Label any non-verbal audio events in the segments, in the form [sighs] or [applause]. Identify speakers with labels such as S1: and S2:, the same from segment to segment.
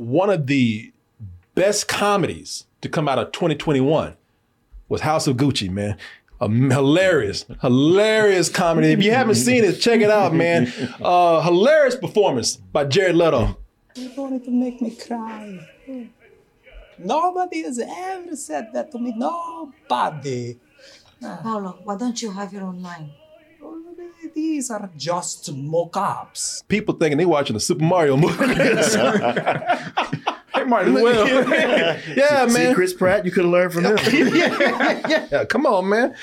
S1: One of the best comedies to come out of 2021 was House of Gucci, man. A hilarious, hilarious comedy. If you haven't seen it, check it out, man. Uh, hilarious performance by Jared Leto.
S2: You wanted to make me cry. Nobody has ever said that to me. Nobody.
S3: Paolo, why don't you have your own line?
S2: These are just mock-ups.
S1: People thinking they watching a Super Mario movie.
S4: Hey, Martin Will.
S1: yeah,
S5: See,
S1: man.
S5: Chris Pratt, you could have learned from him. [laughs]
S1: yeah, yeah, come on, man.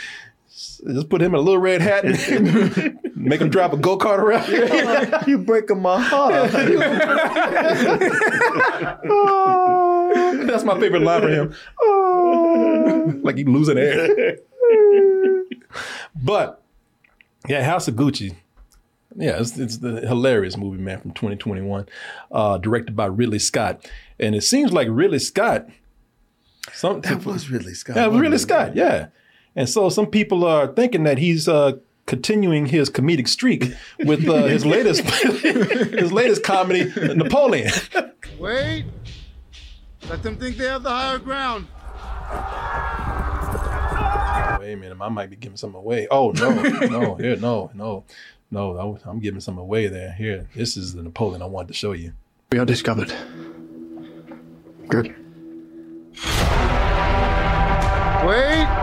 S1: Just put him in a little red hat and [laughs] make him drive a go kart around. [laughs]
S5: you breaking my heart.
S1: That's my favorite line for him. Oh, like he losing air. but yeah, House of Gucci. Yeah, it's, it's the hilarious movie, man, from 2021, uh, directed by Ridley Scott, and it seems like Ridley Scott. Some
S5: That was Ridley Scott.
S1: yeah, it was Ridley
S5: it?
S1: Scott. Yeah, and so some people are thinking that he's uh, continuing his comedic streak with uh, his [laughs] latest [laughs] his latest comedy, Napoleon.
S6: Wait. Let them think they have the higher ground.
S1: Wait a minute, I might be giving some away. Oh no, no, [laughs] here, no, no, no. I'm- I'm giving some away there. Here, this is the Napoleon I wanted to show you.
S7: We are discovered. Good.
S6: Wait. [laughs]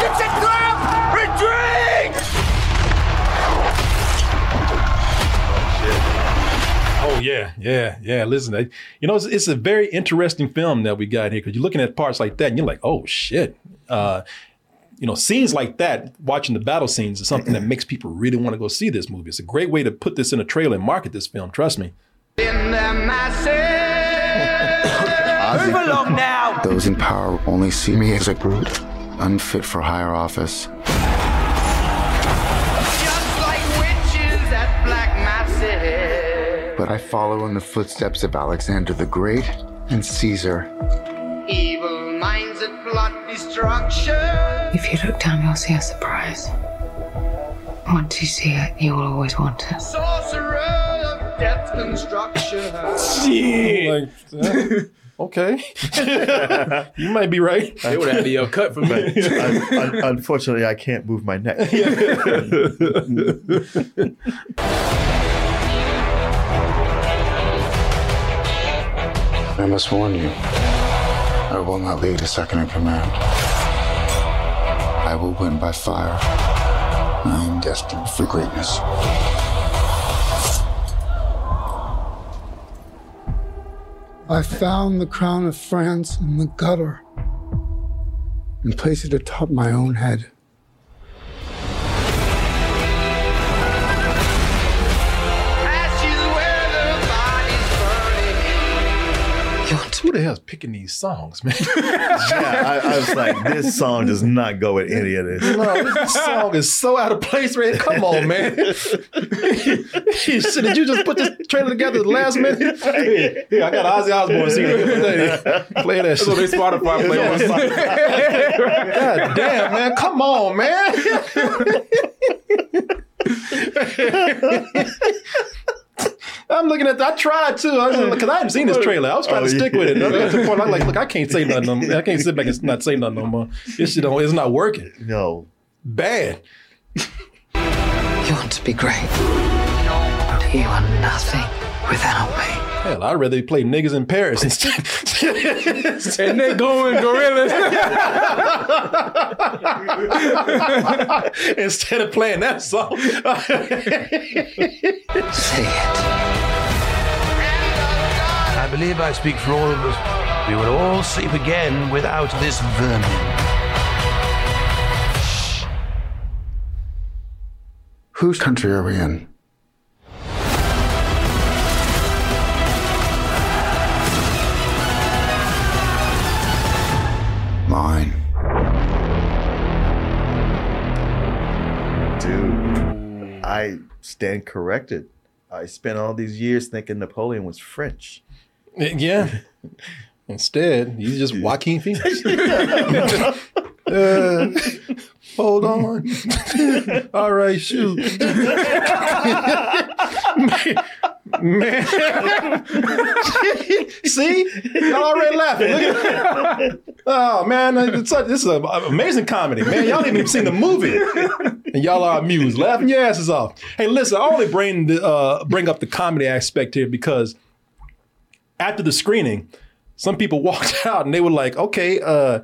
S8: It's a trap! Retreat!
S1: Oh yeah, yeah, yeah. Listen, I, you know, it's, it's a very interesting film that we got here because you're looking at parts like that and you're like, oh shit. Uh, you know, scenes like that, watching the battle scenes is something that makes people really want to go see this movie. It's a great way to put this in a trailer and market this film. Trust me.
S8: In the masses! Move along now!
S7: Those in power only see me as a brute, unfit for higher office. But I follow in the footsteps of Alexander the Great and Caesar.
S8: Evil minds that plot destruction.
S3: If you look down, you'll see a surprise. Once you see it, you will always want it.
S8: Sorcerer of death construction.
S1: Like, uh, okay. [laughs] you might be right.
S4: They would have had your cut for me.
S5: Un- un- unfortunately, I can't move my neck. [laughs]
S7: I must warn you, I will not lead a second in command. I will win by fire. I am destined for greatness. I found the crown of France in the gutter and placed it atop my own head.
S1: Who the hell's picking these songs, man? [laughs]
S5: yeah, I, I was like, this song does not go with any of this.
S1: No, this song is so out of place, man. Come on, man. [laughs] Shit, did you just put this trailer together at the last minute? Here, here, I got Ozzy Osbourne CD. Play that
S4: That's what they
S1: shit.
S4: Spotify play on. [laughs]
S1: God damn, man. Come on, man. I'm looking at. I tried too. I because I hadn't seen this trailer. I was trying
S5: Oh,
S1: to stick
S5: yeah.
S1: with it. I got to the point. I'm like, look, I can't say nothing. no more. I can't sit back and not say nothing no more. This shit don't. It's not working.
S5: No.
S1: Bad.
S3: You want to be great. You are nothing without me.
S1: Hell, I'd rather play niggas in Paris instead. [laughs] [laughs]
S4: and they going gorillas.
S1: instead of playing that song. [laughs]
S3: Say it.
S9: I believe I speak for all of us. We will all sleep again without this vermin.
S7: Whose country are we in? Mine.
S5: Dude, I stand corrected. I spent all these years thinking Napoleon was French. [laughs]
S1: Yeah. Instead, he's just Joaquin [laughs] Phoenix. [laughs] Uh, hold on. All right, shoot. Man. See? Y'all already laughing. Look at that. Oh, man. It's such, this is an amazing comedy, man. Y'all ain't even seen the movie. And y'all are amused, laughing your asses off. Hey, listen, I only bring, the, uh, bring up the comedy aspect here because after the screening, some people [laughs] walked out and they were like, okay, uh,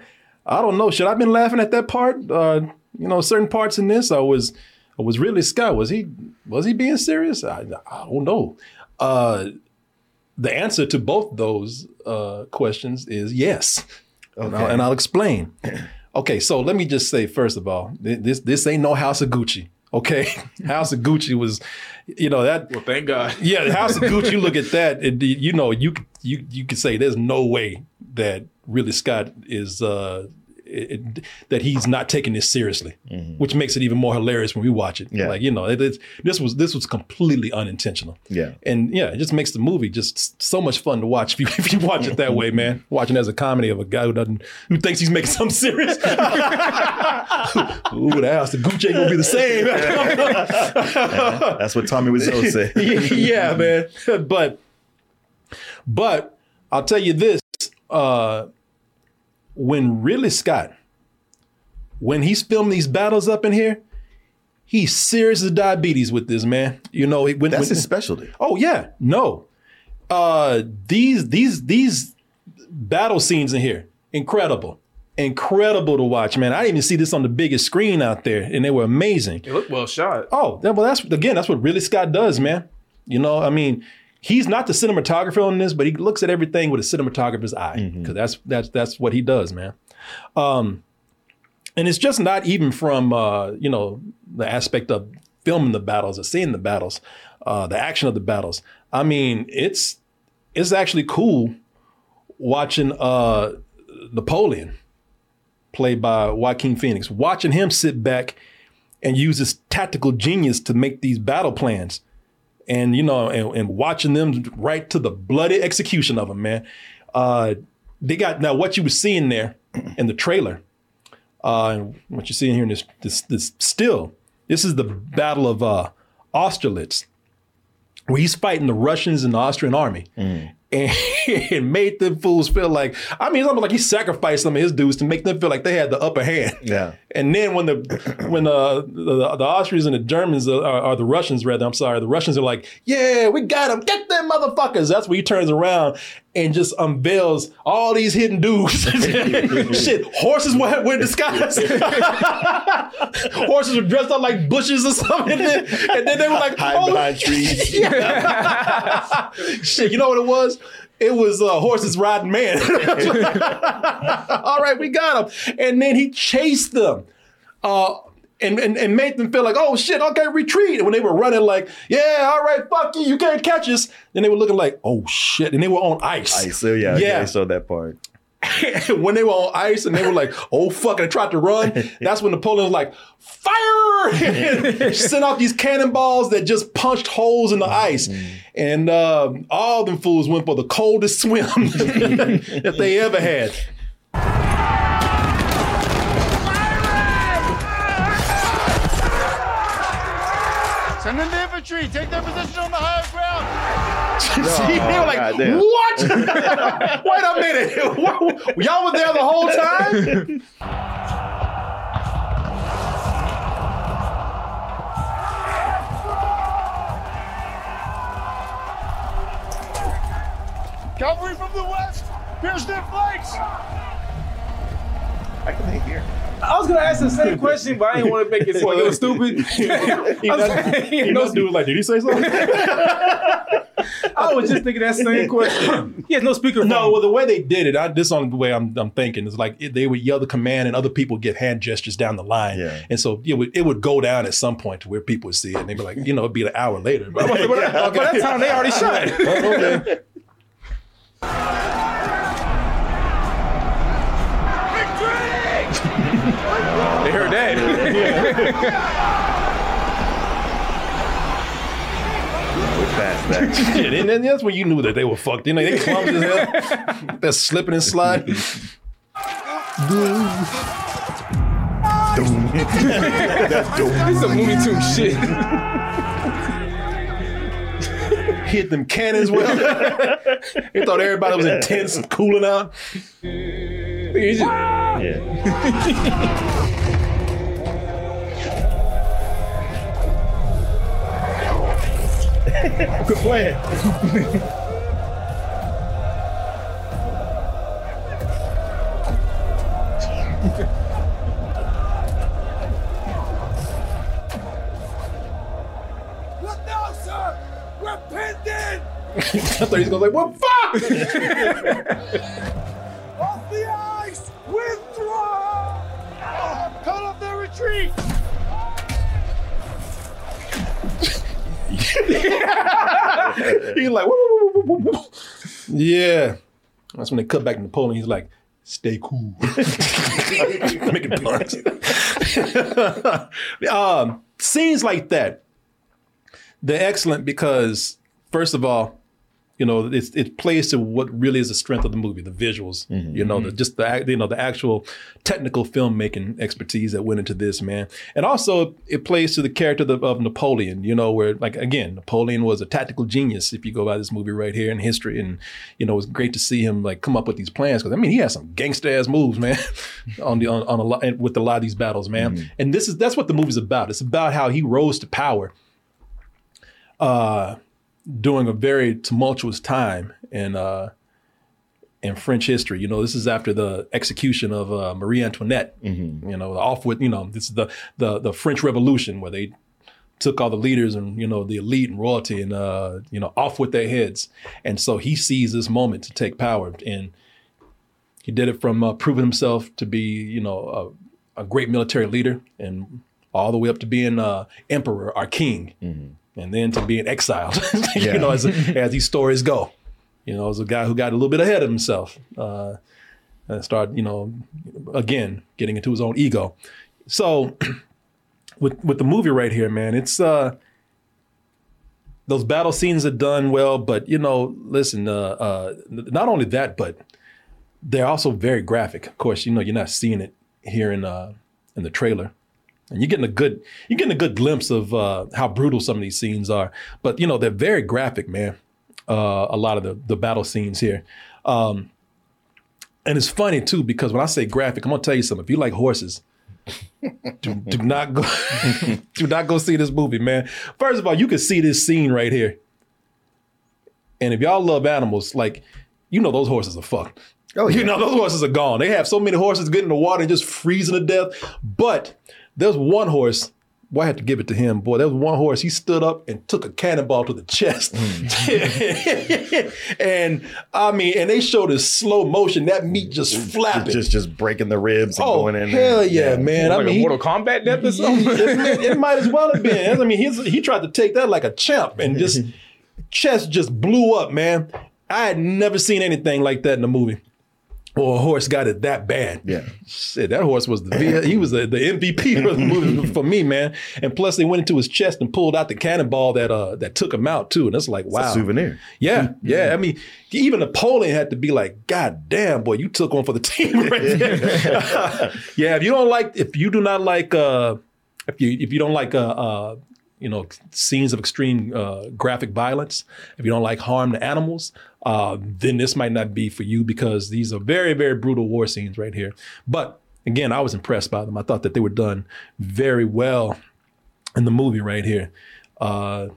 S1: I don't know. Should I have been laughing at that part? Uh, you know, certain parts in this, I was, I was really Scott. Was he, was he being serious? I, I don't know. Uh, the answer to both those uh, questions is yes, and, I'll, and I'll explain. [clears throat] Okay, so let me just say first of all, this this ain't no House of Gucci. Okay, [laughs] House of Gucci was, you know that.
S4: Well, thank God. [laughs]
S1: Yeah, House of Gucci. You look at that, it, you know, you you you could say there's no way that Ridley Scott is uh, it, that he's not taking this seriously, which makes it even more hilarious when we watch it.
S5: Yeah.
S1: Like you know, it, this was this was completely unintentional.
S5: Yeah.
S1: and yeah, it just makes the movie just so much fun to watch if you, [laughs] if you watch it that way, man. Watching as a comedy of a guy who doesn't who thinks he's making something serious. [laughs] Ooh, the house, the Gucci ain't gonna be the same. [laughs]
S5: That's what Tommy Wiseau said.
S1: yeah, man. But but I'll tell you this: uh, when Ridley Scott, when he's filming these battles up in here, he's serious as diabetes with this man. You know, when,
S5: That's
S1: when-
S5: his specialty.
S1: Oh yeah, no. Uh, these these these battle scenes in here, incredible, incredible to watch, man. I didn't even see this on the biggest screen out there, and they were amazing.
S4: It looked well shot.
S1: Oh, that- well, that's again, that's what Ridley Scott does, man. You know, I mean, he's not the cinematographer on this, but he looks at everything with a cinematographer's eye because that's that's that's what he does, man. Um, and it's just not even from uh, you know the aspect of filming the battles or seeing the battles, uh, the action of the battles. I mean, it's it's actually cool watching uh, Napoleon, played by Joaquin Phoenix, watching him sit back and use his tactical genius to make these battle plans. And you know, and, and watching them right to the bloody execution of them, man. Uh, they got now what you were seeing there [clears throat] in the trailer, uh, and what you're seeing here in this this this still. This is the Battle of uh, Austerlitz, where he's fighting the Russians and the Austrian army. [laughs] And it made them fools feel like I mean, it's almost like he sacrificed some of his dudes to make them feel like they had the upper hand.
S5: Yeah.
S1: And then when the [clears throat] when uh, the the Austrians and the Germans uh, are, are the Russians rather, I'm sorry, the Russians are like, yeah, we got them, get them motherfuckers. That's when he turns around and just unveils all these hidden dudes. [laughs] Shit, horses were, were in disguise. [laughs] horses were dressed up like bushes or something, and then, and then they were like,
S5: Hide
S1: oh,
S5: behind trees. [laughs]
S1: Shit, you know what it was? It was uh, horses riding man. All right, we got him. And then he chased them. Uh, and, and, and made them feel like, oh shit, okay, retreat. And when they were running, like, yeah, all right, fuck you, you can't catch us. Then they were looking like, oh shit, and they were on ice.
S5: I so yeah, yeah,
S1: Yeah.
S5: I saw that part. [laughs]
S1: when they were on ice and they were like, oh fuck, and they tried to run, [laughs] that's when Napoleon was like, fire! [laughs] Sent out these cannonballs that just punched holes in the ice. And um, all them fools went for the coldest swim that they ever had.
S6: Send in the infantry. Take their position on the higher ground. [laughs]
S1: See, oh, they were like,
S5: goddamn.
S1: what? [laughs] Wait a minute. [laughs] Y'all were there the whole time?
S6: Cavalry from the west. Pierce their flanks.
S5: I can hang here.
S4: I was gonna ask the same question, but I didn't want to make it [laughs] so [laughs] it was stupid.
S1: He
S4: I was
S1: must,
S4: like,
S1: he
S4: no,
S1: must do like, did he say something?
S4: I was just thinking that same question. He has no speaker.
S1: No, well, the way they did it, I, this on the way I'm, I'm thinking is like it, they would yell the command, and other people give hand gestures down the line,
S5: Yeah.
S1: and so it would it would go down at some point to where people would see it, and they'd be like, you know, it'd be an hour later. But,
S4: But, but, but that time they already shot. [laughs]
S1: okay.
S4: They heard that.
S5: past that.
S1: Shit, and then that's when you knew that they were fucked. You know, they clumsy as hell. [laughs] They're slipping and sliding.
S5: That's dope.
S4: It's a Looney Tune shit. [laughs]
S1: Hit them cannons well. [laughs] they thought everybody was intense and cooling out.
S4: He's just-
S5: Yeah. [laughs] Good plan.
S8: What now, sir? We're pinned in! [laughs]
S1: I thought he was gonna like, what fuck? [laughs] [laughs] He's like, yeah. That's when they cut back to Napoleon. He's like, stay cool. [laughs] Making puns. [laughs] um, scenes like that, they're excellent because, first of all, you know, it, it plays to what really is the strength of the movie, the visuals. Mm-hmm. You know, the, mm-hmm. just the you know the actual technical filmmaking expertise that went into this, man. And also, it plays to the character of, of Napoleon. You know, where like again, Napoleon was a tactical genius. If you go by this movie right here in history, and you know, it was great to see him like come up with these plans because I mean, he has some gangster ass moves, man, [laughs] on the on, on a lot with a lot of these battles, man. Mm-hmm. And this is that's what the movie's about. It's about how he rose to power. Uh, during a very tumultuous time in uh, in French history. You know, this is after the execution of uh, Marie Antoinette. You know, off with you know this is the the the French Revolution where they took all the leaders and you know the elite and royalty and uh, you know off with their heads. And so he sees this moment to take power and. He did it from uh, proving himself to be, you know, a, a great military leader, and all the way up to being uh, emperor, our king, and then to being exiled. [laughs] you know, as as these stories go, you know, as a guy who got a little bit ahead of himself, uh, and started, you know, again getting into his own ego. So, [clears throat] with with the movie right here, man, it's uh, those battle scenes are done well, but you know, listen, uh, uh, not only that, but they're also very graphic. Of course, you know you're not seeing it here in uh, in the trailer, and you're getting a good you're getting a good glimpse of uh, how brutal some of these scenes are. But you know they're very graphic, man. Uh, a lot of the the battle scenes here, um, and it's funny too because when I say graphic, I'm gonna tell you something. If you like horses. do, do not go [laughs] do not go see this movie, man. First of all, you can see this scene right here. And if y'all love animals, like you know those horses are fucked.
S5: Oh,
S1: You know, those horses are gone. They have so many horses getting in the water and just freezing to death. But there's one horse, boy, I had to give it to him. Boy, there was one horse, he stood up and took a cannonball to the chest. Mm. [laughs] and I mean, and they showed in slow motion, that meat just flapping.
S5: Just just breaking the ribs and
S1: oh,
S5: going in
S1: hell
S5: there.
S1: yeah, man. I
S4: like
S1: mean,
S4: a Mortal Kombat death or [laughs] something.
S1: it, might- it might as well have been. I mean, he's, he tried to take that like a champ and just [laughs] chest just blew up, man. I had never seen anything like that in a movie. Or a horse got it that bad.
S5: Yeah.
S1: Shit, that horse was the he was the, the MVP for the [laughs] movie for me, man. And plus, they went into his chest and pulled out the cannonball that uh that took him out too. And it's like,
S5: It's
S1: wow,
S5: a souvenir.
S1: yeah, yeah. I mean, even Napoleon had to be like, God damn, boy, you took one for the team right [laughs] there. [laughs] yeah, if you don't like, if you do not like, uh, if you if you don't like, uh, uh, you know, scenes of extreme uh, graphic violence, if you don't like harm to animals, uh, then this might not be for you because these are very very brutal war scenes right here. But again, I was impressed by them. I thought that they were done very well in the movie right here. Uh,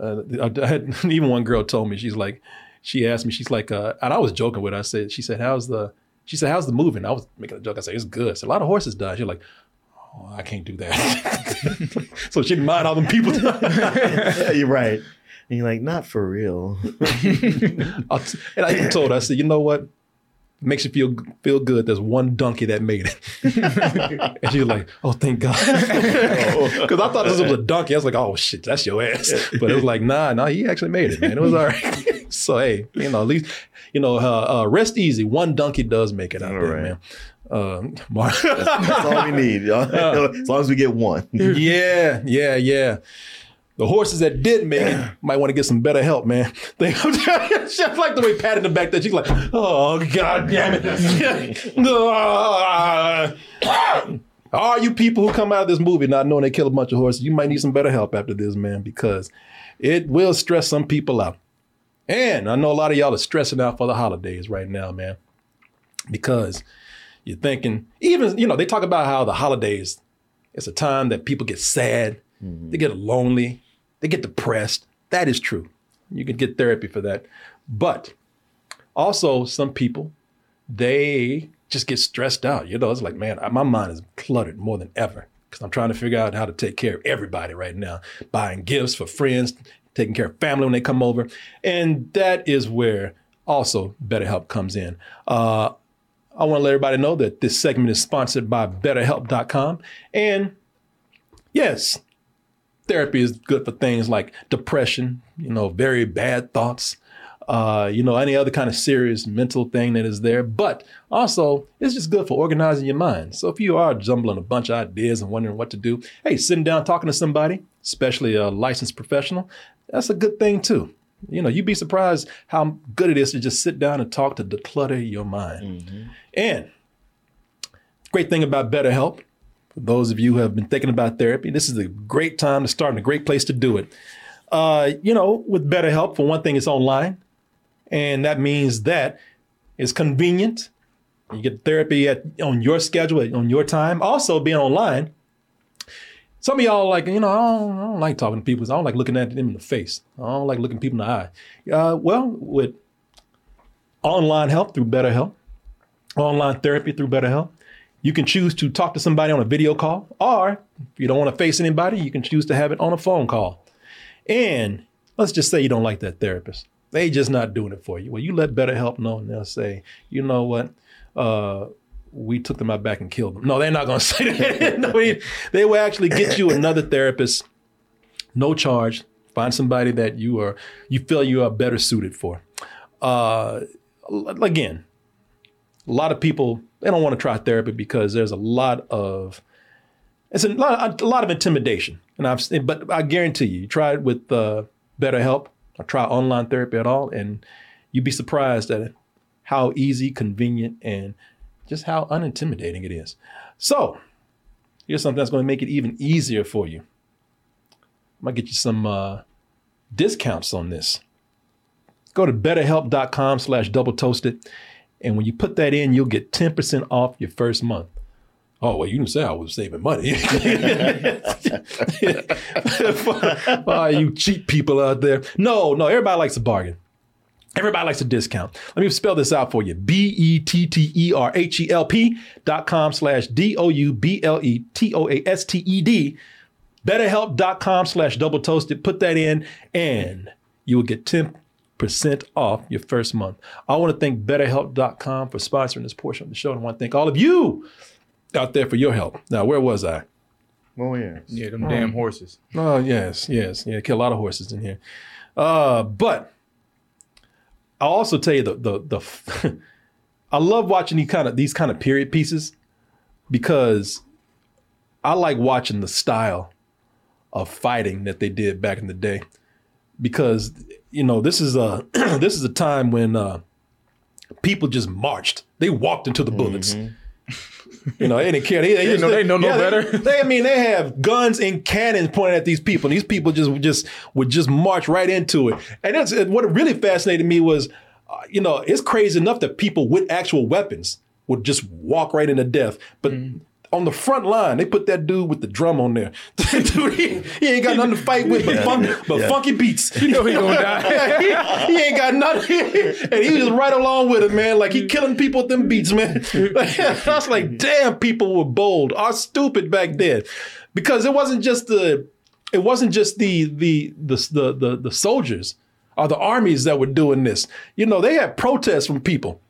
S1: uh, I had [laughs] even one girl told me she's like, she asked me, she's like, uh, and I was joking with her. I said, she said, how's the, she said, how's the moving? I was making a joke. I said, it's good. I said, a lot of horses died. She's like, oh, I can't do that. [laughs] so she didn't mind all them people.
S5: yeah, [laughs] you're right. And you're like, not for real. [laughs]
S1: And I even told her, I said, you know what? Makes you feel feel good. There's one donkey that made it, and she was like, "Oh, thank God," because I thought this was a donkey. I was like, "Oh shit, that's your ass." But it was like, "Nah, nah, he actually made it, man. It was all right." so hey, you know, at least you know, uh, uh, rest easy. One donkey does make it out
S5: All
S1: there,
S5: right.
S1: man. Um, [laughs] [laughs] Mar-
S5: That's, that's all we [laughs] need. y'all. as long as we get one.
S1: yeah, yeah, yeah. The horses that did make it might want to get some better help, man. They just like the way Pat in the back there. She's like, oh god damn it. [coughs] All you people who come out of this movie not knowing they kill a bunch of horses, you might need some better help after this, man, because it will stress some people out. And I know a lot of y'all are stressing out for the holidays right now, man, because you're thinking, even, you know, they talk about how the holidays, it's a time that people get sad, they get lonely, they get depressed. That is true. You can get therapy for that. But also, some people, they just get stressed out. You know, it's like, man, my mind is cluttered more than ever because I'm trying to figure out how to take care of everybody right now, buying gifts for friends, taking care of family when they come over. And that is where also BetterHelp comes in. Uh, I want to let everybody know that this segment is sponsored by BetterHelp.com. And yes, therapy is good for things like depression, you know, very bad thoughts, uh, you know, any other kind of serious mental thing that is there. But also, it's just good for organizing your mind. So if you are jumbling a bunch of ideas and wondering what to do, hey, sitting down talking to somebody, especially a licensed professional, that's a good thing too. You know, you'd be surprised how good it is to just sit down and talk to declutter your mind. And great thing about BetterHelp, for those of you who have been thinking about therapy, this is a great time to start and a great place to do it. Uh, you know, with BetterHelp, for one thing, it's online. And that means that it's convenient. You get therapy at on your schedule, on your time. Also, being online, some of y'all like, you know, I don't, I don't like talking to people. I don't like looking at them in the face. I don't like looking people in the eye. Uh, well, with online help through BetterHelp, online therapy through BetterHelp, you can choose to talk to somebody on a video call, or if you don't want to face anybody, you can choose to have it on a phone call. And let's just say you don't like that therapist. They just not doing it for you. Well, you let BetterHelp know, and they'll say, you know what, uh, we took them out back and killed them. No, they're not going [laughs] to say that. [laughs] no, they, they will actually get you another therapist, no charge. Find somebody that you are you feel you are better suited for. Uh, again, a lot of people they don't want to try therapy because there's a lot of it's a lot, a lot of intimidation. And I've but I guarantee you, you try it with uh, BetterHelp or try online therapy at all, and you'd be surprised at how easy, convenient, and just how unintimidating it is. So, here's something that's going to make it even easier for you. I might get you some uh, discounts on this. Go to betterhelp.com slash double toasted. And when you put that in, you'll get 10% off your first month. Oh, well, you didn't say I was saving money. [laughs] [laughs] oh, you cheap people out there. No, no, everybody likes a bargain. Everybody likes a discount. Let me spell this out for you. B-E-T-T-E-R-H-E-L-P dot com slash D-O-U-B-L-E-T-O-A-S-T-E-D. BetterHelp.com slash double toasted. Put that in and you will get 10% off your first month. I want to thank BetterHelp.com for sponsoring this portion of the show. And I want to thank all of you out there for your help. Now, where was I?
S5: Oh, yes.
S4: Yeah, them damn horses.
S1: Oh, yes, yes. Yeah, kill a lot of horses in here. Uh, but I'll also tell you the the the [laughs] I love watching these kind of these kind of period pieces because I like watching the style of fighting that they did back in the day. Because you know this is a [clears throat] this is a time when uh, people just marched. They walked into the bullets. You know, they didn't care. They,
S4: They know- they know no
S1: yeah,
S4: better.
S1: They, I mean, they have guns and cannons pointed at these people. And these people just just would just march right into it. And that's what really fascinated me was, uh, you know, it's crazy enough that people with actual weapons would just walk right into death. But on the front line, they put that dude with the drum on there. [laughs] dude, he, he ain't got nothing to fight with but, fun, but
S4: Yeah.
S1: funky beats.
S4: You know he gonna die. [laughs]
S1: he, he ain't got nothing. and he was just right along with it, man. Like he killing people with them beats, man. [laughs] I was like, damn, people were bold or stupid back then. Because it wasn't just the it wasn't just the the the the the, the soldiers or the armies that were doing this. You know, they had protests from people.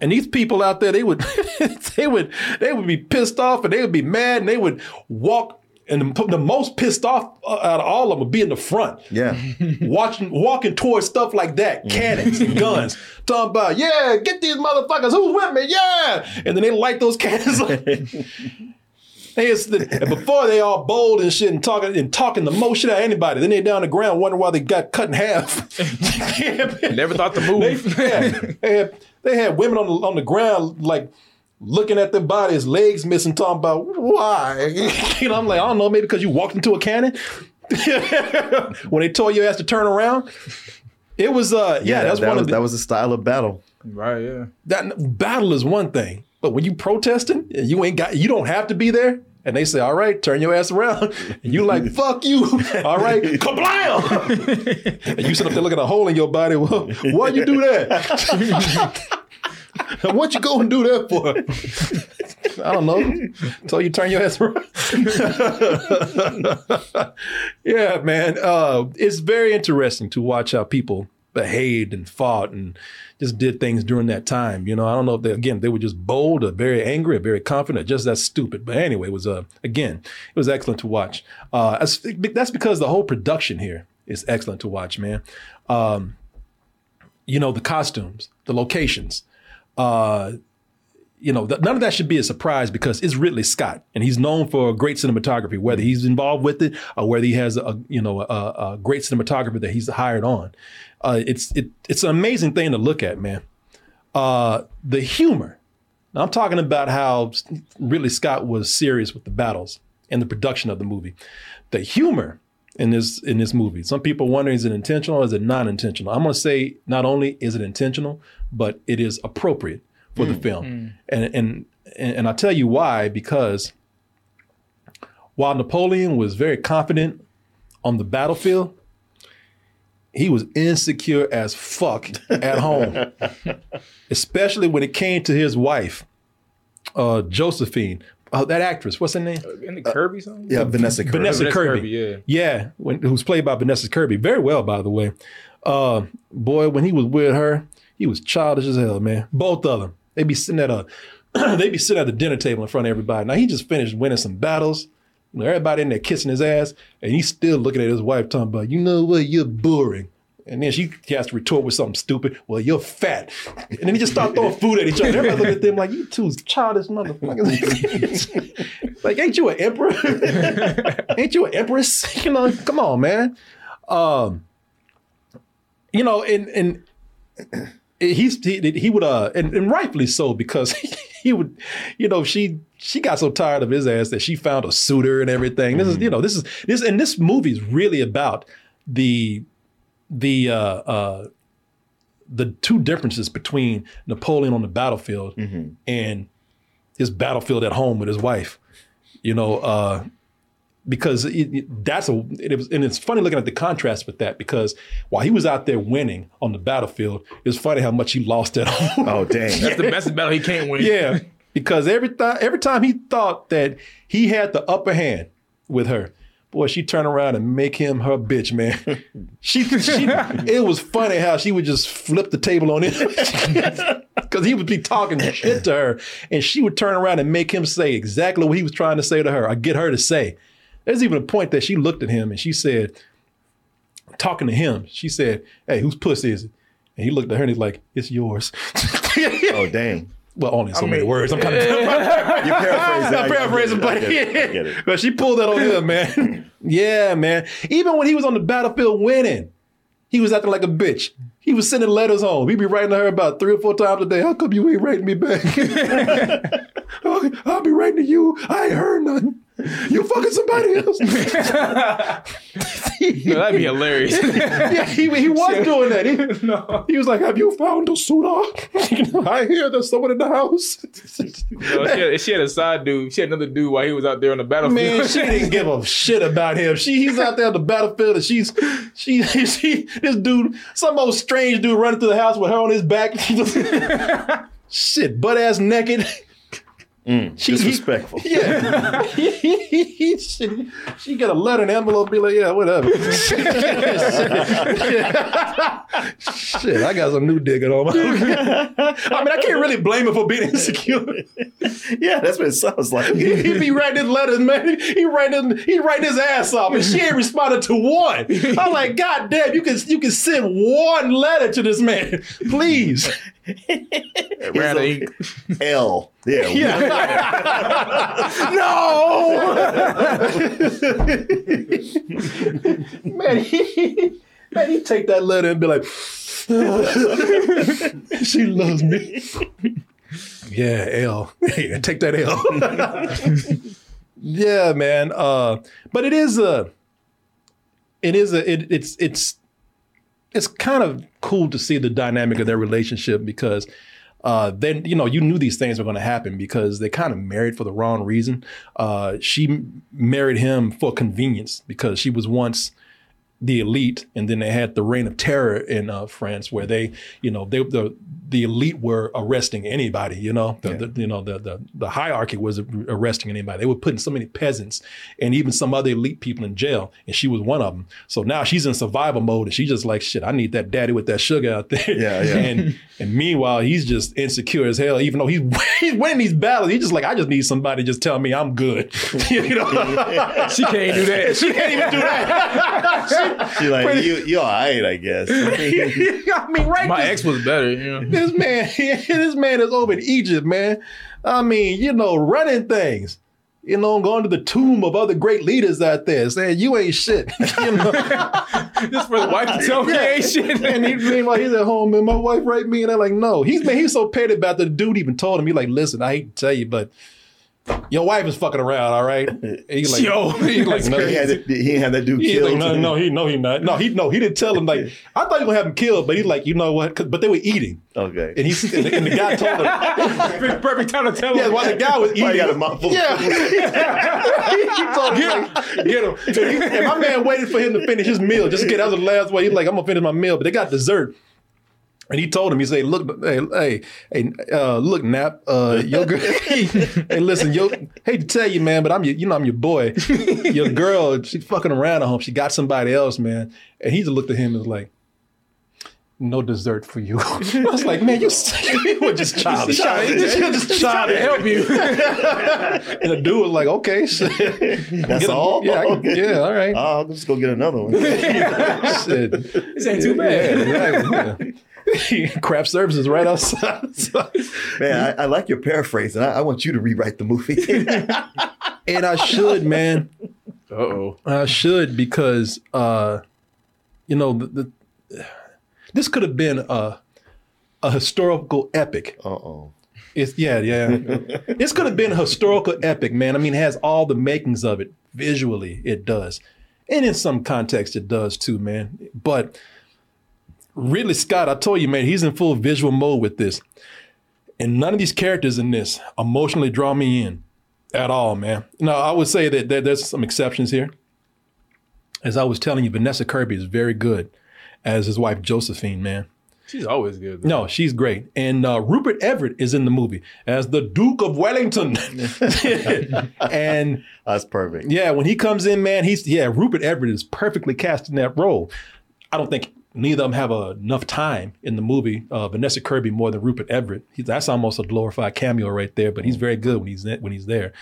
S1: And these people out there, they would, [laughs] they would, they would be pissed off, and they would be mad, and they would walk. And the, the most pissed off uh, out of all of them would be in the front,
S5: Yeah. [laughs]
S1: watching, walking towards stuff like that, cannons and guns, [laughs] talking about, yeah, get these motherfuckers, who's with me, yeah, and then they light those cannons. and before they all bold and shit and talking and talking the most shit out of anybody. Then they down the ground wondering why they got cut in half.
S4: Never thought to move.
S1: They, yeah, they, had, women on the on the ground like looking at their bodies, legs missing, talking about why. [laughs] you know, I'm like, I don't know, maybe because you walked into a cannon. [laughs] when they told your ass to turn around. It was uh yeah, that's
S5: that
S1: one
S5: was,
S1: of the,
S5: that was the style of battle.
S4: Right, yeah.
S1: that battle is one thing, but when you protesting, you ain't got you don't have to be there. And they say, "All right, turn your ass around," [laughs] and you like, "Fuck you!" [laughs] All right, kablam! [laughs] and you sit up there looking at a hole in your body. Well, why you do that? what you go and do that for? I don't know. So you turn your ass around. yeah, man. Uh, it's very interesting to watch how people behaved and fought and just did things during that time. You know, I don't know if they again they were just bold or very angry or very confident, just that stupid. But anyway, it was uh again it was excellent to watch. Uh, that's, because the whole production here is excellent to watch, man. Um, you know, the costumes, the locations. Uh, you know, none of that should be a surprise because it's Ridley Scott, and he's known for great cinematography. Whether he's involved with it or whether he has a you know a, a great cinematographer that he's hired on, uh, it's it, it's an amazing thing to look at, man. Uh, the humor. Now, I'm talking about how Ridley Scott was serious with the battles and the production of the movie. The humor in this in this movie. Some people wonder is it intentional or is it non intentional? I'm going to say not only is it intentional, but it is appropriate for the film. And, and and and I'll tell you why because while Napoleon was very confident on the battlefield, he was insecure as fuck at home, [laughs] especially when it came to his wife, uh, Josephine. Uh, that actress, what's her name?
S4: In the Kirby song?
S5: Yeah, Vanessa Kirby.
S1: Vanessa,
S4: Vanessa
S1: Kirby.
S4: Kirby, yeah.
S1: Yeah, when, who's played by Vanessa Kirby. Very well, by the way. Uh, boy, when he was with her, he was childish as hell, man. Both of them. They'd be sitting at a [clears throat] they'd be sitting at the dinner table in front of everybody. Now he just finished winning some battles. Everybody in there kissing his ass, and he's still looking at his wife talking about, you know what, you're boring. And then she has to retort with something stupid. Well, you're fat. And then he just start throwing food at each other. Everybody look at them like, you two childish motherfuckers. [laughs] like, ain't you an emperor? [laughs] ain't you an empress? [laughs] You know, come on, man. Um, you know, and and he's he, he would uh and, and rightfully so because [laughs] he would you know she she got so tired of his ass that she found a suitor and everything. This is you know this is this and this movie is really about the the uh uh the two differences between Napoleon on the battlefield and his battlefield at home with his wife. You know, uh because it, it- that's a it was and it's funny looking at the contrast with that because while he was out there winning on the battlefield, it's funny how much he lost at home.
S5: Oh dang. [laughs]
S4: That's the best battle he can't win.
S1: yeah, because every time every time he thought that he had the upper hand with her, boy, she turned around and make him her bitch, man. [laughs] she, she it was funny how she would just flip the table on him. [laughs] Because he would be talking shit to her, and she would turn around and make him say exactly what he was trying to say to her, I get her to say. There's even a point that she looked at him and she said, talking to him, she said, Hey, whose pussy is it? And he looked at her and he's like, It's yours. [laughs]
S5: Oh dang.
S1: Well, only in so many words. I'm kind of
S5: You paraphrase that.
S1: I'm paraphrasing, but
S5: get it. I get it.
S1: but she pulled that on him, [laughs] man. yeah, man. Even when he was on the battlefield winning, he was acting like a bitch. He was sending letters home. He'd be writing to her about three or four times a day. How come you ain't writing me back? [laughs] I'll be writing to you. I ain't heard nothing. [laughs] You fucking somebody else. [laughs]
S4: No, that'd be hilarious. [laughs]
S1: yeah, he, he was doing that. He, he was like, "Have you found a suitor? I hear there's someone in the house."
S4: No, she, had, she had a side dude. She had another dude while he was out there on the battlefield.
S1: Man, she didn't give a shit about him. She he's out there on the battlefield and she's she she this dude, some old strange dude running through the house with her on his back. shit, butt ass naked. Mm, she-
S5: Disrespectful. [laughs]
S1: Yeah. she, [laughs] she got a letter and envelope, be like, yeah, whatever. [laughs] Shit, I got some new digging on. My. I mean, I can't really blame him for being insecure.
S5: Yeah, that's what it sounds like.
S1: he, he be writing his letters, man. He writing he writing his ass off, and she ain't responded to one. I'm like, God damn, you can you can send one letter to this man, please.
S4: Ran the ink.
S5: L. Yeah. [laughs]
S1: man, he, man, he take that letter and be like, [laughs] she loves me. yeah, L. Yeah, [laughs] take that L. yeah, man. Uh, but it is a, it is a, it, it's it's it's kind of cool to see the dynamic of their relationship because uh, then you know you knew these things were going to happen because they kind of married for the wrong reason. Uh, she married him for convenience because she was once the elite, and then they had the reign of terror in uh, France, where they, you know, they the the elite were arresting anybody. You know, the, the you know the, the the hierarchy was arresting anybody. They were putting so many peasants and even some other elite people in jail, and she was one of them. So now she's in survival mode, and she's just like, shit, I need that daddy with that sugar out there.
S5: Yeah, yeah. [laughs]
S1: and and meanwhile, he's just insecure as hell. Even though he's [laughs] he's winning these battles, he's just like, I just need somebody just tell me I'm good. [laughs] you know,
S4: She can't do that.
S1: she can't even do that.
S5: She like you. You all right, I guess.
S1: I mean, right?
S4: My
S1: this,
S4: ex was better. You know?
S1: This man, [laughs] this man is over in Egypt, man. I mean, you know, running things. You know, going to the tomb of other great leaders out there, saying you ain't shit. [laughs] you know? [laughs]
S4: Just for the wife to tell me ain't shit.
S1: and he, meanwhile, he's at home, and my wife write me, and they're like, no. He's man, he's so petty about the dude even told him, he like, listen, I hate to tell you, but your wife is fucking around, all right? [laughs] And He's like,
S4: Yo,
S1: he like, [laughs] no,
S5: he, had that, he didn't that dude
S1: He's
S5: killed.
S1: like, no, no, he no, he not. No, he no, he didn't tell him. Like, [laughs] I thought he was gonna have him killed, but he's like, you know what? But they were eating,
S5: Okay.
S1: and he and the, and the guy told him,
S4: Perfect time to tell
S1: yeah,
S4: him.
S1: while the guy was eating,
S5: Why you got a mouthful?
S1: yeah, he told him, like, get him. And, he- and my man waited for him to finish his meal. Just to get that was the last way. He's like, I'm gonna finish my meal, but they got dessert. And he told him, he said, "Look, hey, hey, hey, uh, look, Nap, uh, your girl, [laughs] [laughs] hey, listen, yo, hate to tell you, man, but I'm your, you know, I'm your boy. Your [laughs] girl, she fucking around at home. She got somebody else, man." And he just looked at him and was like, "No dessert for you." I was like, "Man, you, you were just childish.
S5: Childish.
S1: You're just childish."
S4: To help you.
S1: And the dude was like, "Okay, shit.
S5: That's
S1: Get a-
S5: all.
S1: Yeah, I-
S5: Okay.
S1: yeah, all right."
S5: I'll just go get another one.
S1: Shit.
S4: This ain't too bad.
S1: Yeah, yeah. [laughs] Craft services right outside. [laughs]
S5: Man, I, I like your paraphrasing. I, I want you to rewrite the movie. [laughs]
S1: and I should, man.
S4: Uh oh.
S1: I should because uh, you know the, the this could have been a a historical epic.
S5: uh oh.
S1: It's yeah, yeah. this could have been a historical epic, man. I mean, it has all the makings of it visually. It does, and in some context, it does too, man. But Ridley Scott, I told you, man, he's in full visual mode with this, and none of these characters in this emotionally draw me in at all, man. Now, I would say that there, there's some exceptions here. As I was telling you, Vanessa Kirby is very good as his wife Josephine, man.
S4: She's always good.
S1: No, she's great. And uh, Rupert Everett is in the movie as the Duke of Wellington. [laughs] [laughs] and
S5: That's perfect.
S1: yeah, when he comes in, man, he's yeah, Rupert Everett is perfectly cast in that role. I don't think neither of them have uh, enough time in the movie. Uh, Vanessa Kirby more than Rupert Everett. He, that's almost a glorified cameo right there. But he's very good when he's when he's there.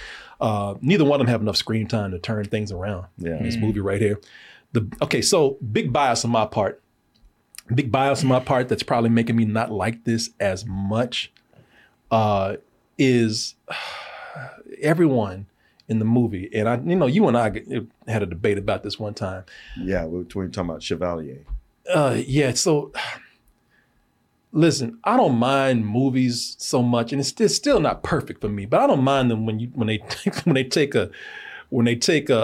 S1: Uh, neither one of them have enough screen time to turn things around.
S5: Yeah.
S1: in this movie right here. The okay, so big bias on my part. Big bias on my part that's probably making me not like this as much. Uh, is [sighs] everyone in the movie, and I, you know, you and I had a debate about this one time.
S5: Yeah, we we're talking about Chevalier.
S1: Uh, yeah. So, listen, I don't mind movies so much, and it's, it's still not perfect for me. But I don't mind them when you when they [laughs] when they take a when they take a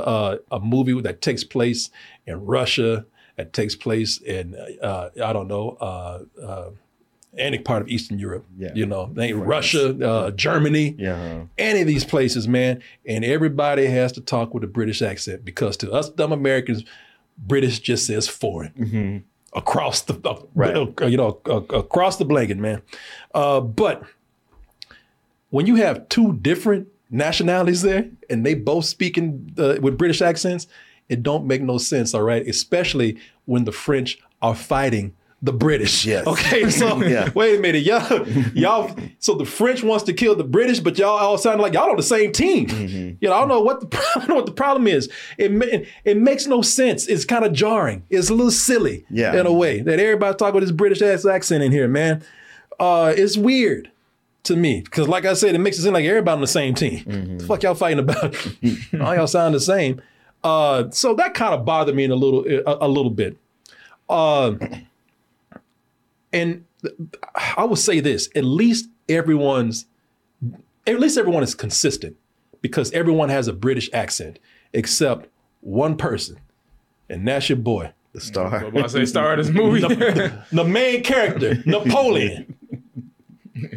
S1: a, a movie that takes place in Russia, that takes place in uh, I don't know. Uh, uh, any part of Eastern Europe,
S5: Yeah.
S1: you know, Russia, uh, Germany,
S5: Yeah.
S1: any of these places, man, and everybody has to talk with a British accent because to us dumb Americans, British just says foreign across the uh,
S5: Right.
S1: uh, you know uh, across the blanket, man. Uh, but when you have two different nationalities there and they both speaking uh, with British accents, it don't make no sense. All right, especially when the French are fighting the British.
S5: Yes.
S1: Okay. [laughs] So
S5: Yeah.
S1: wait a minute, y'all, y'all. So the French wants to kill the British, but y'all all sound like y'all on the same team.
S5: Mm-hmm.
S1: You know, I don't know what the [laughs] I don't know what the problem is. It it makes no sense. It's kind of jarring. It's a little silly.
S5: Yeah.
S1: In a way that everybody talk with this British ass accent in here, man. uh, is weird to me because, like I said, it makes it seem like everybody on the same team.
S5: Mm-hmm.
S1: The fuck y'all fighting about? [laughs] All y'all sound the same. Uh, so that kind of bothered me in a little a, a little bit. Uh, and I will say this: at least everyone's at least everyone is consistent because everyone has a British accent except one person, and that's your boy,
S5: the star.
S4: About say star of this movie. [laughs]
S1: the, the main character, [laughs] Napoleon.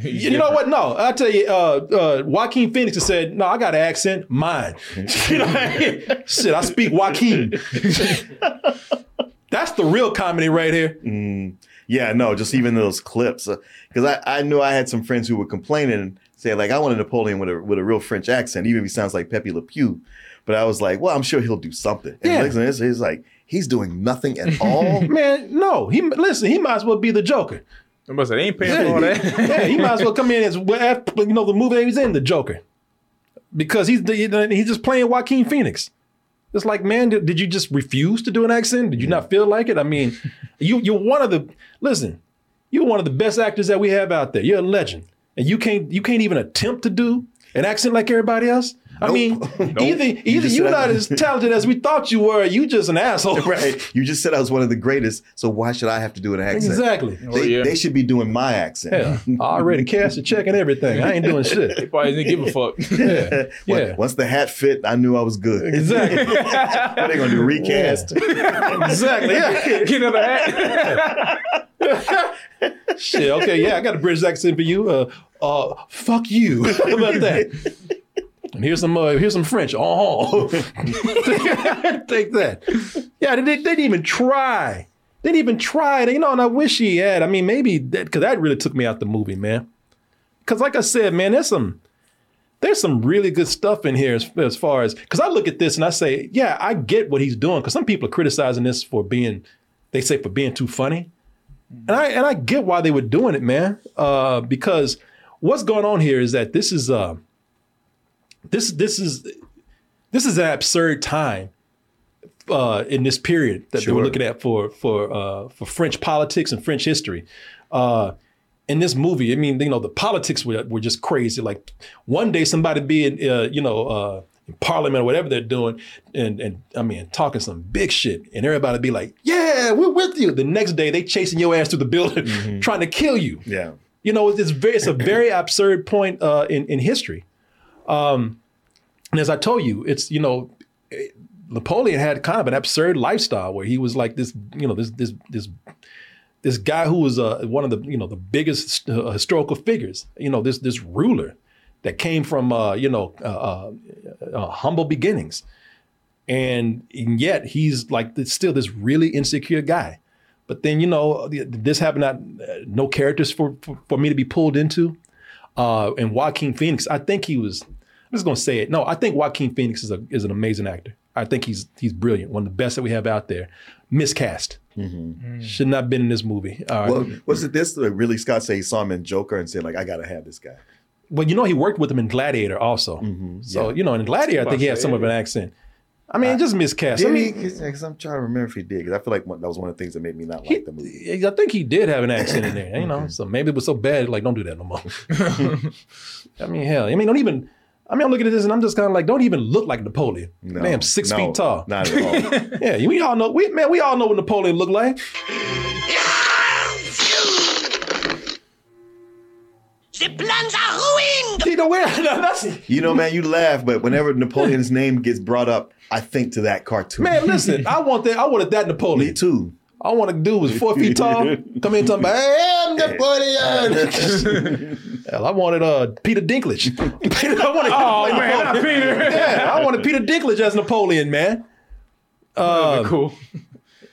S1: You know what? No, I tell you, uh, uh, Joaquin Phoenix has said, "No, I got an accent, mine." [laughs] you know, what I mean? shit, I speak Joaquin. That's the real comedy right here.
S5: Mm, yeah, no, just even those clips. Uh, because I, I knew I had some friends who were complaining and say, like, I want a Napoleon with a with a real French accent, even if he sounds like Pepe Le Pew. But I was like, well, I'm sure he'll do something. And
S1: Yeah.
S5: listen, it's, it's like, he's doing nothing at [laughs] all.
S1: Man, no, he listen. He might as well be the Joker.
S4: I must say, they ain't paying for all that.
S1: yeah, he might as well come in as well, you know the movie that he's in, the Joker, because he's the, he's just playing Joaquin Phoenix. It's like, man, did, did you just refuse to do an accent? Did you not feel like it? I mean, [laughs] you you're one of the listen, you're one of the best actors that we have out there. You're a legend, and you can't you can't even attempt to do an accent like everybody else. I mean, [laughs] either either
S5: just
S1: you're not as talented as we thought you were, or you just an asshole. [laughs]
S5: right. You just said I was one of the greatest, so why should I have to do an accent?
S1: Exactly.
S5: They,
S4: Oh, yeah.
S5: they should be doing my accent.
S1: Hell, [laughs] I already cast a check and everything. I ain't doing
S4: They
S1: shit.
S4: probably didn't give a fuck.
S1: Yeah,
S5: Once-
S1: yeah.
S5: Once the hat fit, I knew I was good.
S1: Exactly.
S5: what are they gonna do? Recast?
S1: exactly. Yeah.
S4: Get another hat.
S1: Shit. Okay. Yeah, I got a British accent for you. Uh, uh, fuck you. [laughs] How about that? And here's some. Uh, here's some French. Oh, [laughs] take that. Yeah, they, they didn't even try. They didn't even try. You know, and I wish he had. I mean, maybe that because that really took me out the movie, man. Because, like I said, man, there's some there's some really good stuff in here as, as far as because I look at this and I say, yeah, I get what he's doing. Because some people are criticizing this for being, they say for being too funny, and I and I get why they were doing it, man. Uh, because what's going on here is that this is uh, this this is this is an absurd time uh, in this period that they were looking at for for uh, for French politics and French history. Uh, in this movie, I mean, you know, the politics were, were just crazy. Like one day somebody being, uh, you know, uh, in parliament or whatever they're doing, and and I mean, talking some big shit, and everybody be like, "Yeah, we're with you." The next day, they chasing your ass through the building, [laughs] trying to kill you.
S5: Yeah.
S1: You know, it's very, it's a very [clears throat] absurd point uh, in in history. Um, and as I told you, it's you know, Napoleon had kind of an absurd lifestyle where he was like this, you know, this this this this guy who was uh, one of the you know the biggest uh, historical figures. You know, this this ruler that came from uh, you know uh, uh, uh, humble beginnings, and, and yet he's like this, still this really insecure guy. But then you know this happened. Not uh, no characters for, for for me to be pulled into. Uh, and Joaquin Phoenix, I think he was. I'm just gonna say it. No, I think Joaquin Phoenix is a is an amazing actor. I think he's he's brilliant. One of the best that we have out there. Miscast. Should not have been in this movie. All right.
S5: Well, was it this? Like, Ridley Scott say he saw him in Joker and said, like, I gotta have this guy.
S1: Well, you know, he worked with him in Gladiator also. Mm-hmm. So, you know, in Gladiator, I think he had some of an accent. I mean, just miscast. I
S5: he?
S1: mean,
S5: Because I'm trying to remember if he did. Because I feel like one, that was one of the things that made me not like the movie.
S1: I think he did have an accent in there, you [laughs] know. So maybe it was so bad, like, don't do that no more. [laughs] [laughs] I mean, hell, I mean, don't even. I mean, I'm looking at this and I'm just kind of like, don't even look like Napoleon.
S5: No,
S1: man, six
S5: no,
S1: feet tall.
S5: Not at all.
S1: yeah, we all know. We man, we all know what Napoleon looked like.
S10: The plans are ruined!
S1: You know where? [laughs] That's,
S5: you know, man, you laugh, but whenever Napoleon's name gets brought up, I think to that cartoon.
S1: man, listen, I want that. I wanted that Napoleon.
S5: me too.
S1: I want a dude was four feet tall. [laughs] Come in talking about, hey, I'm Napoleon. [laughs] Hell, I wanted uh Peter Dinklage. Peter, I wanted,
S4: Oh, man, not Peter.
S1: yeah, I wanted Peter Dinklage as Napoleon, man. Uh,
S4: cool.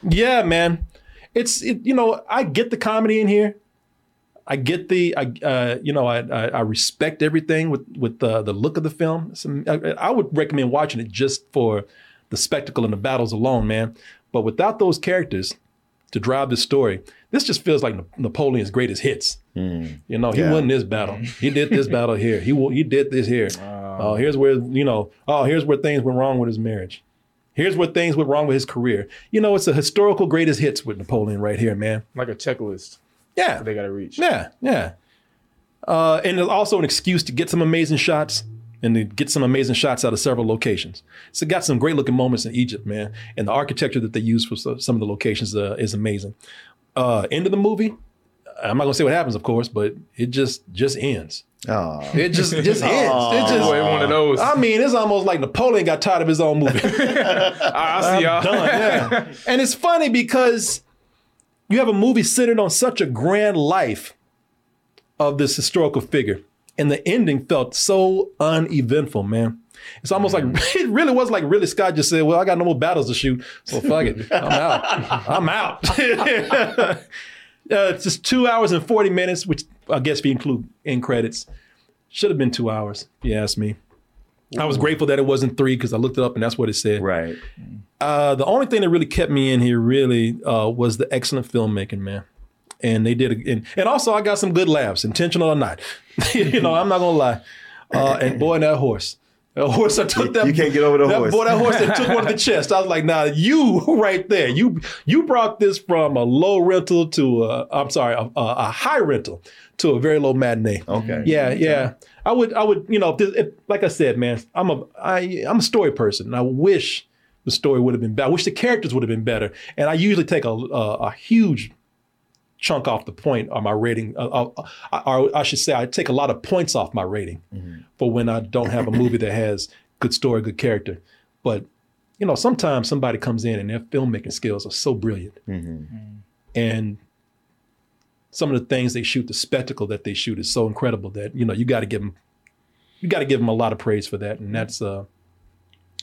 S1: yeah, man. It's it, you know I get the comedy in here. I get the I uh, you know I, I I respect everything with with the the look of the film. Some, I, I would recommend watching it just for the spectacle and the battles alone, man. But without those characters to drive the story, this just feels like Napoleon's greatest hits. You know, he
S5: Yeah.
S1: won this battle. He did this [laughs] battle here. He he did this here. Oh, here's where you know. Oh, here's where things went wrong with his marriage. Here's where things went wrong with his career. You know, it's a historical greatest hits with Napoleon right here, man.
S4: Like a checklist.
S1: Yeah.
S4: that they gotta reach.
S1: Yeah, yeah. Uh, and it's also an excuse to get some amazing shots and to get some amazing shots out of several locations. So it got some great looking moments in Egypt, man. And the architecture that they use for some of the locations uh, is amazing. Uh, end of the movie, I'm not gonna say what happens, of course, but it just just ends.
S5: Oh.
S1: It just just ends. It just
S4: Boy, one of those.
S1: I mean, it's almost like Napoleon got tired of his own movie. [laughs]
S4: I see
S1: I'm
S4: y'all.
S1: done. Yeah. [laughs] and it's funny because you have a movie centered on such a grand life of this historical figure, and the ending felt so uneventful, man. It's almost like [laughs] it really was like Ridley Scott just said, "Well, I got no more battles to shoot, so fuck it, I'm [laughs] out. I'm out." [laughs] uh, it's just two hours and forty minutes, which I guess you include in credits, should have been two hours. If you ask me. I was grateful that it wasn't three because I looked it up and that's what it said.
S5: Right.
S1: Uh, the only thing that really kept me in here really uh, was the excellent filmmaking, man. And they did, a, and, and also I got some good laughs, intentional or not. [laughs] you know, I'm not gonna lie. Uh, and boy, that horse, that horse, I took that.
S5: You can't get over the
S1: that,
S5: horse.
S1: Boy, that horse that took one of the [laughs] chest. I was like, nah, you [laughs] right there. You you brought this from a low rental to a, I'm sorry, a, a, a high rental to a very low matinee.
S5: Okay.
S1: Yeah, yeah. I would, I would, you know, if, this- if, like I said, man, I'm a, I, I'm a story person, and I wish the story would have been better. I wish the characters would have been better. And I usually take a, a, a huge chunk off the point on my rating, uh, uh, uh, or I should say, I take a lot of points off my rating for when I don't have a movie that has good story, good character. But you know, sometimes somebody comes in and their filmmaking skills are so brilliant, and some of the things they shoot, the spectacle that they shoot is so incredible that you know you got to give them, you got to give them a lot of praise for that, and that's uh,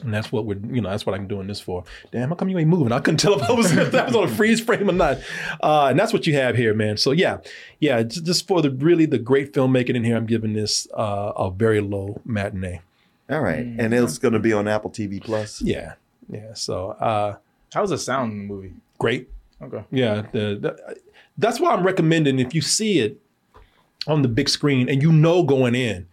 S1: and that's what we're you know that's what I'm doing this for. Damn, how come you ain't moving? I couldn't tell if I was, [laughs] if I was on a freeze frame or not. Uh, and that's what you have here, man. So yeah, yeah, just for the really the great filmmaking in here, I'm giving this uh, a very low matinee.
S5: All right. And it's going to be on Apple TV Plus.
S1: Yeah, yeah. So uh,
S4: How's the sound in the movie?
S1: great.
S4: Okay.
S1: Yeah, the, the, that's why I'm recommending if you see it on the big screen and you know going in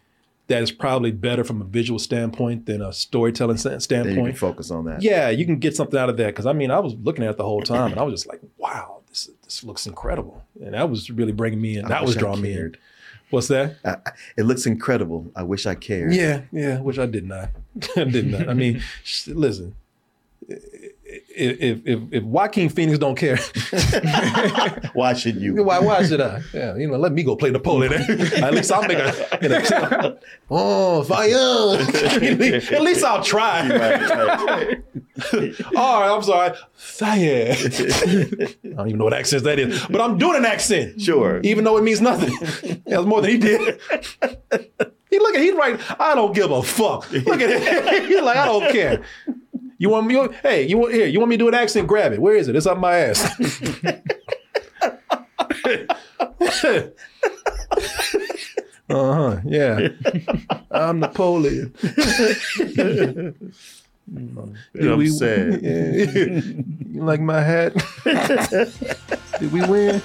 S1: that it's probably better from a visual standpoint than a storytelling sta-
S5: Then you can
S1: standpoint.
S5: focus on that.
S1: Yeah, you can get something out of that because I mean I was looking at it the whole time and I was just like, wow, this this looks incredible, and that was really bringing me in.
S5: I
S1: That was drawing me in. What's that?
S5: I- I- it looks incredible. I wish I cared.
S1: Yeah, yeah, which I did not. [laughs] I did not. I mean, listen, if if if Joaquin Phoenix don't care, [laughs]
S5: Why should you? [laughs]
S1: why why should I? Yeah, you know, let me go play Napoleon. [laughs] At least I'll make a. You know, oh, fire! At least I'll try.
S5: Right, right.
S1: All right, I'm sorry. Fire. I don't even know what accent that is, but I'm doing an accent.
S5: Sure.
S1: Even though it means nothing. That's more than he did. He look at he right. I don't give a fuck. Look at it. He's like, I don't care. You want me? you Hey, you want here? You want me to do an accent? Grab it. Where is it? It's up my ass. [laughs] uh huh. Yeah. [laughs] I'm Napoleon. [laughs]
S5: And I'm sad.
S1: you like my hat? Did we win?